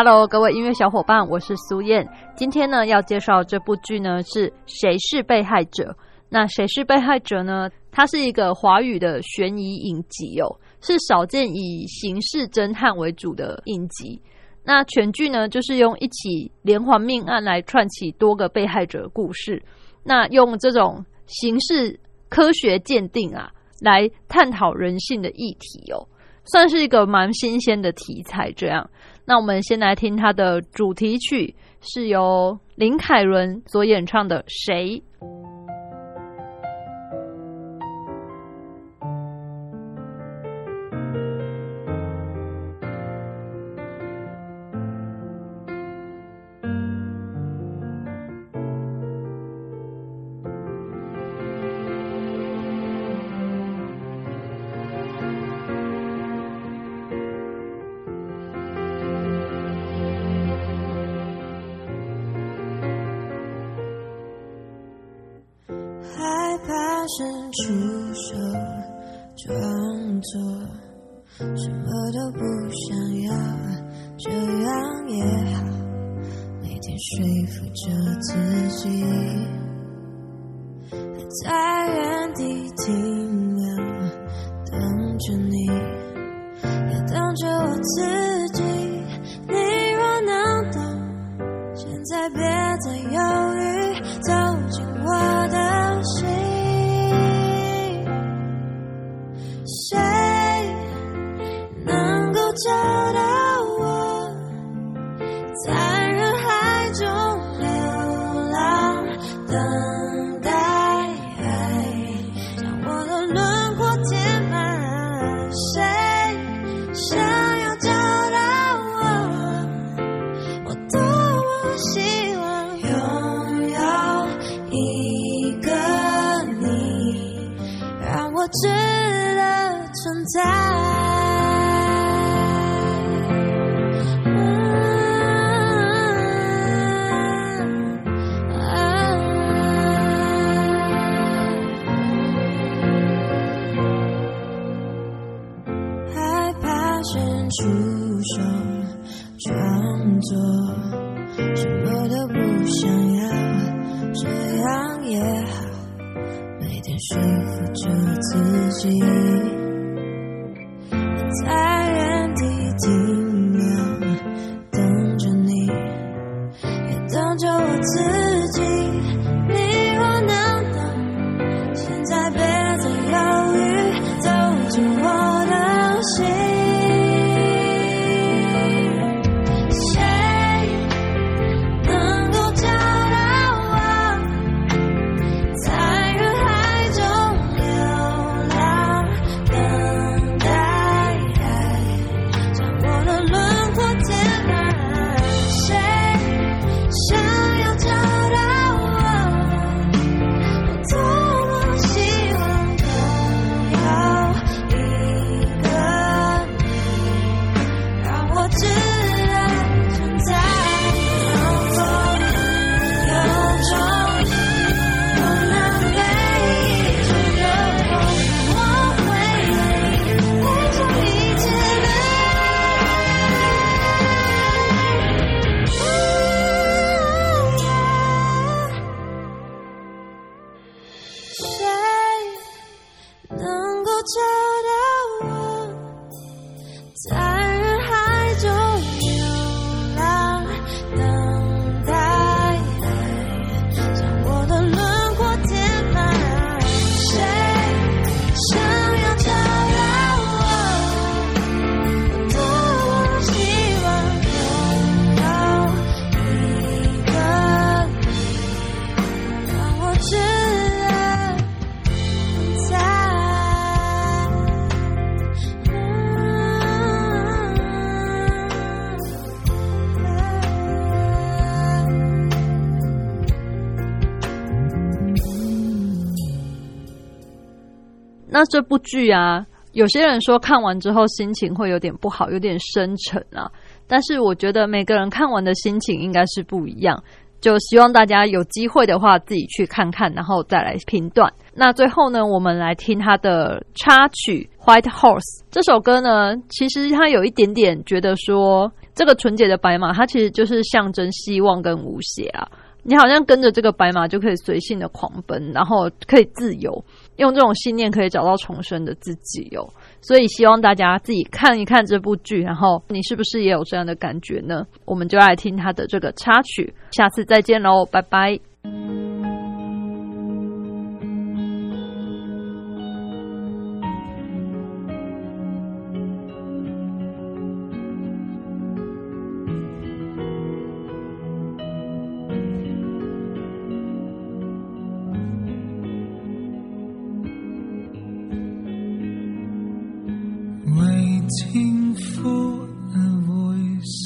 Hello，各位音乐小伙伴，我是苏燕。今天呢，要介绍这部剧呢，是谁是被害者？那谁是被害者呢？它是一个华语的悬疑影集哦，是少见以刑事侦探为主的影集。那全剧呢，就是用一起连环命案来串起多个被害者的故事。那用这种刑事科学鉴定啊，来探讨人性的议题哦，算是一个蛮新鲜的题材。这样。那我们先来听它的主题曲，是由林凯伦所演唱的《谁》。在原地停留，等着你，也等着我自己。出手装作什么都不想要，这样也好，每天说服着自己。那这部剧啊，有些人说看完之后心情会有点不好，有点深沉啊。但是我觉得每个人看完的心情应该是不一样。就希望大家有机会的话自己去看看，然后再来评断。那最后呢，我们来听他的插曲《White Horse》这首歌呢，其实他有一点点觉得说，这个纯洁的白马，它其实就是象征希望跟无邪啊。你好像跟着这个白马就可以随性的狂奔，然后可以自由，用这种信念可以找到重生的自己哦。所以希望大家自己看一看这部剧，然后你是不是也有这样的感觉呢？我们就来听他的这个插曲，下次再见喽，拜拜。Waiting for a voice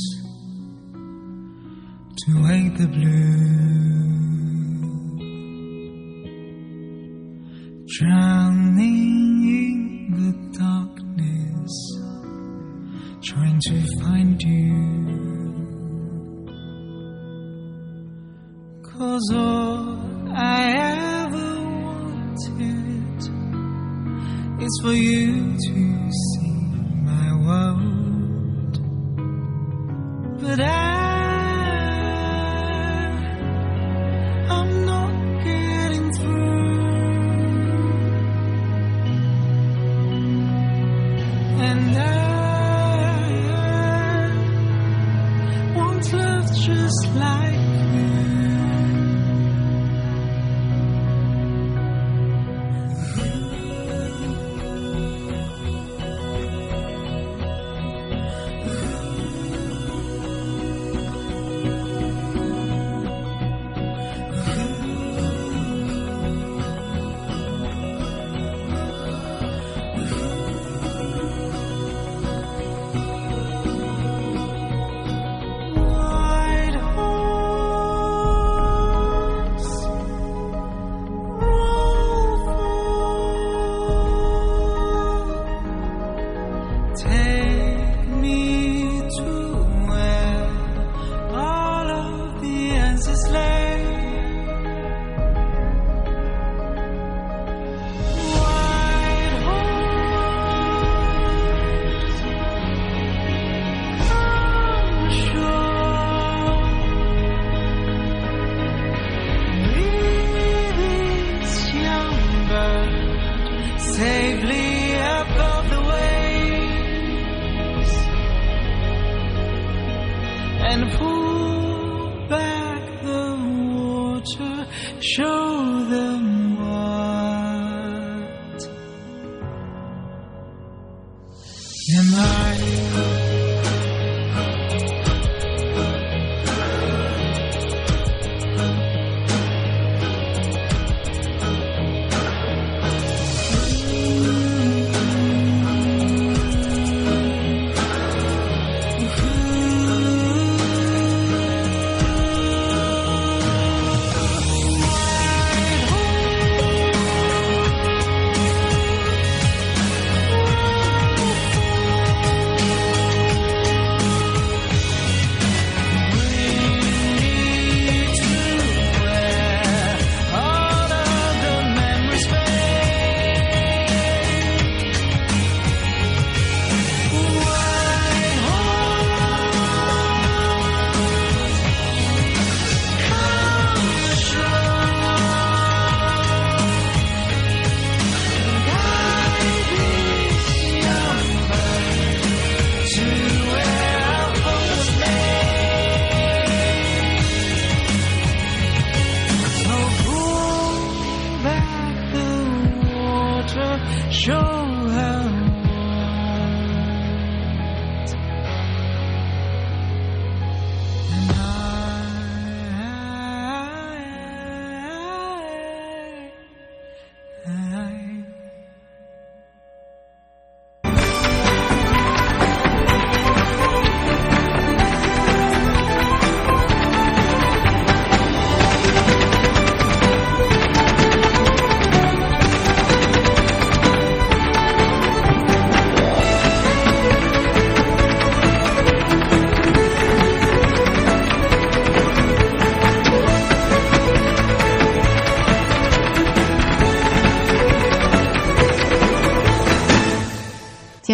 to wake the blue, drowning in the darkness, trying to find you. Cause all I ever wanted is for you to like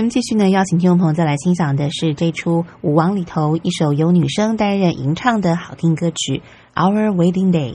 继续呢，邀请听众朋友再来欣赏的是这出《舞王》里头一首由女生担任吟唱的好听歌曲《Our Wedding Day》。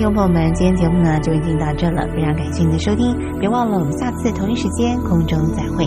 听众朋友们，今天节目呢就已经到这了，非常感谢您的收听，别忘了我们下次同一时间空中再会。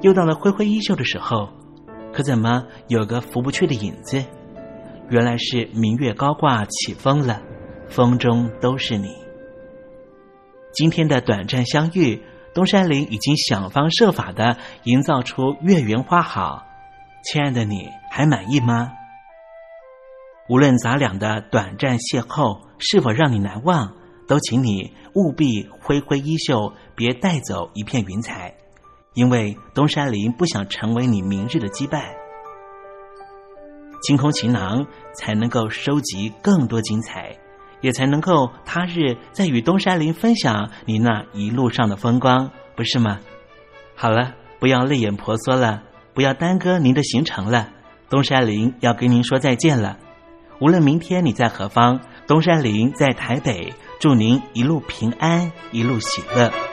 又到了挥挥衣袖的时候，可怎么有个拂不去的影子？原来是明月高挂起风了，风中都是你。今天的短暂相遇，东山林已经想方设法的营造出月圆花好。亲爱的你，还满意吗？无论咱俩的短暂邂逅是否让你难忘，都请你务必挥挥衣袖，别带走一片云彩。因为东山林不想成为你明日的羁绊。清空行囊，才能够收集更多精彩，也才能够他日再与东山林分享你那一路上的风光，不是吗？好了，不要泪眼婆娑了，不要耽搁您的行程了。东山林要跟您说再见了。无论明天你在何方，东山林在台北，祝您一路平安，一路喜乐。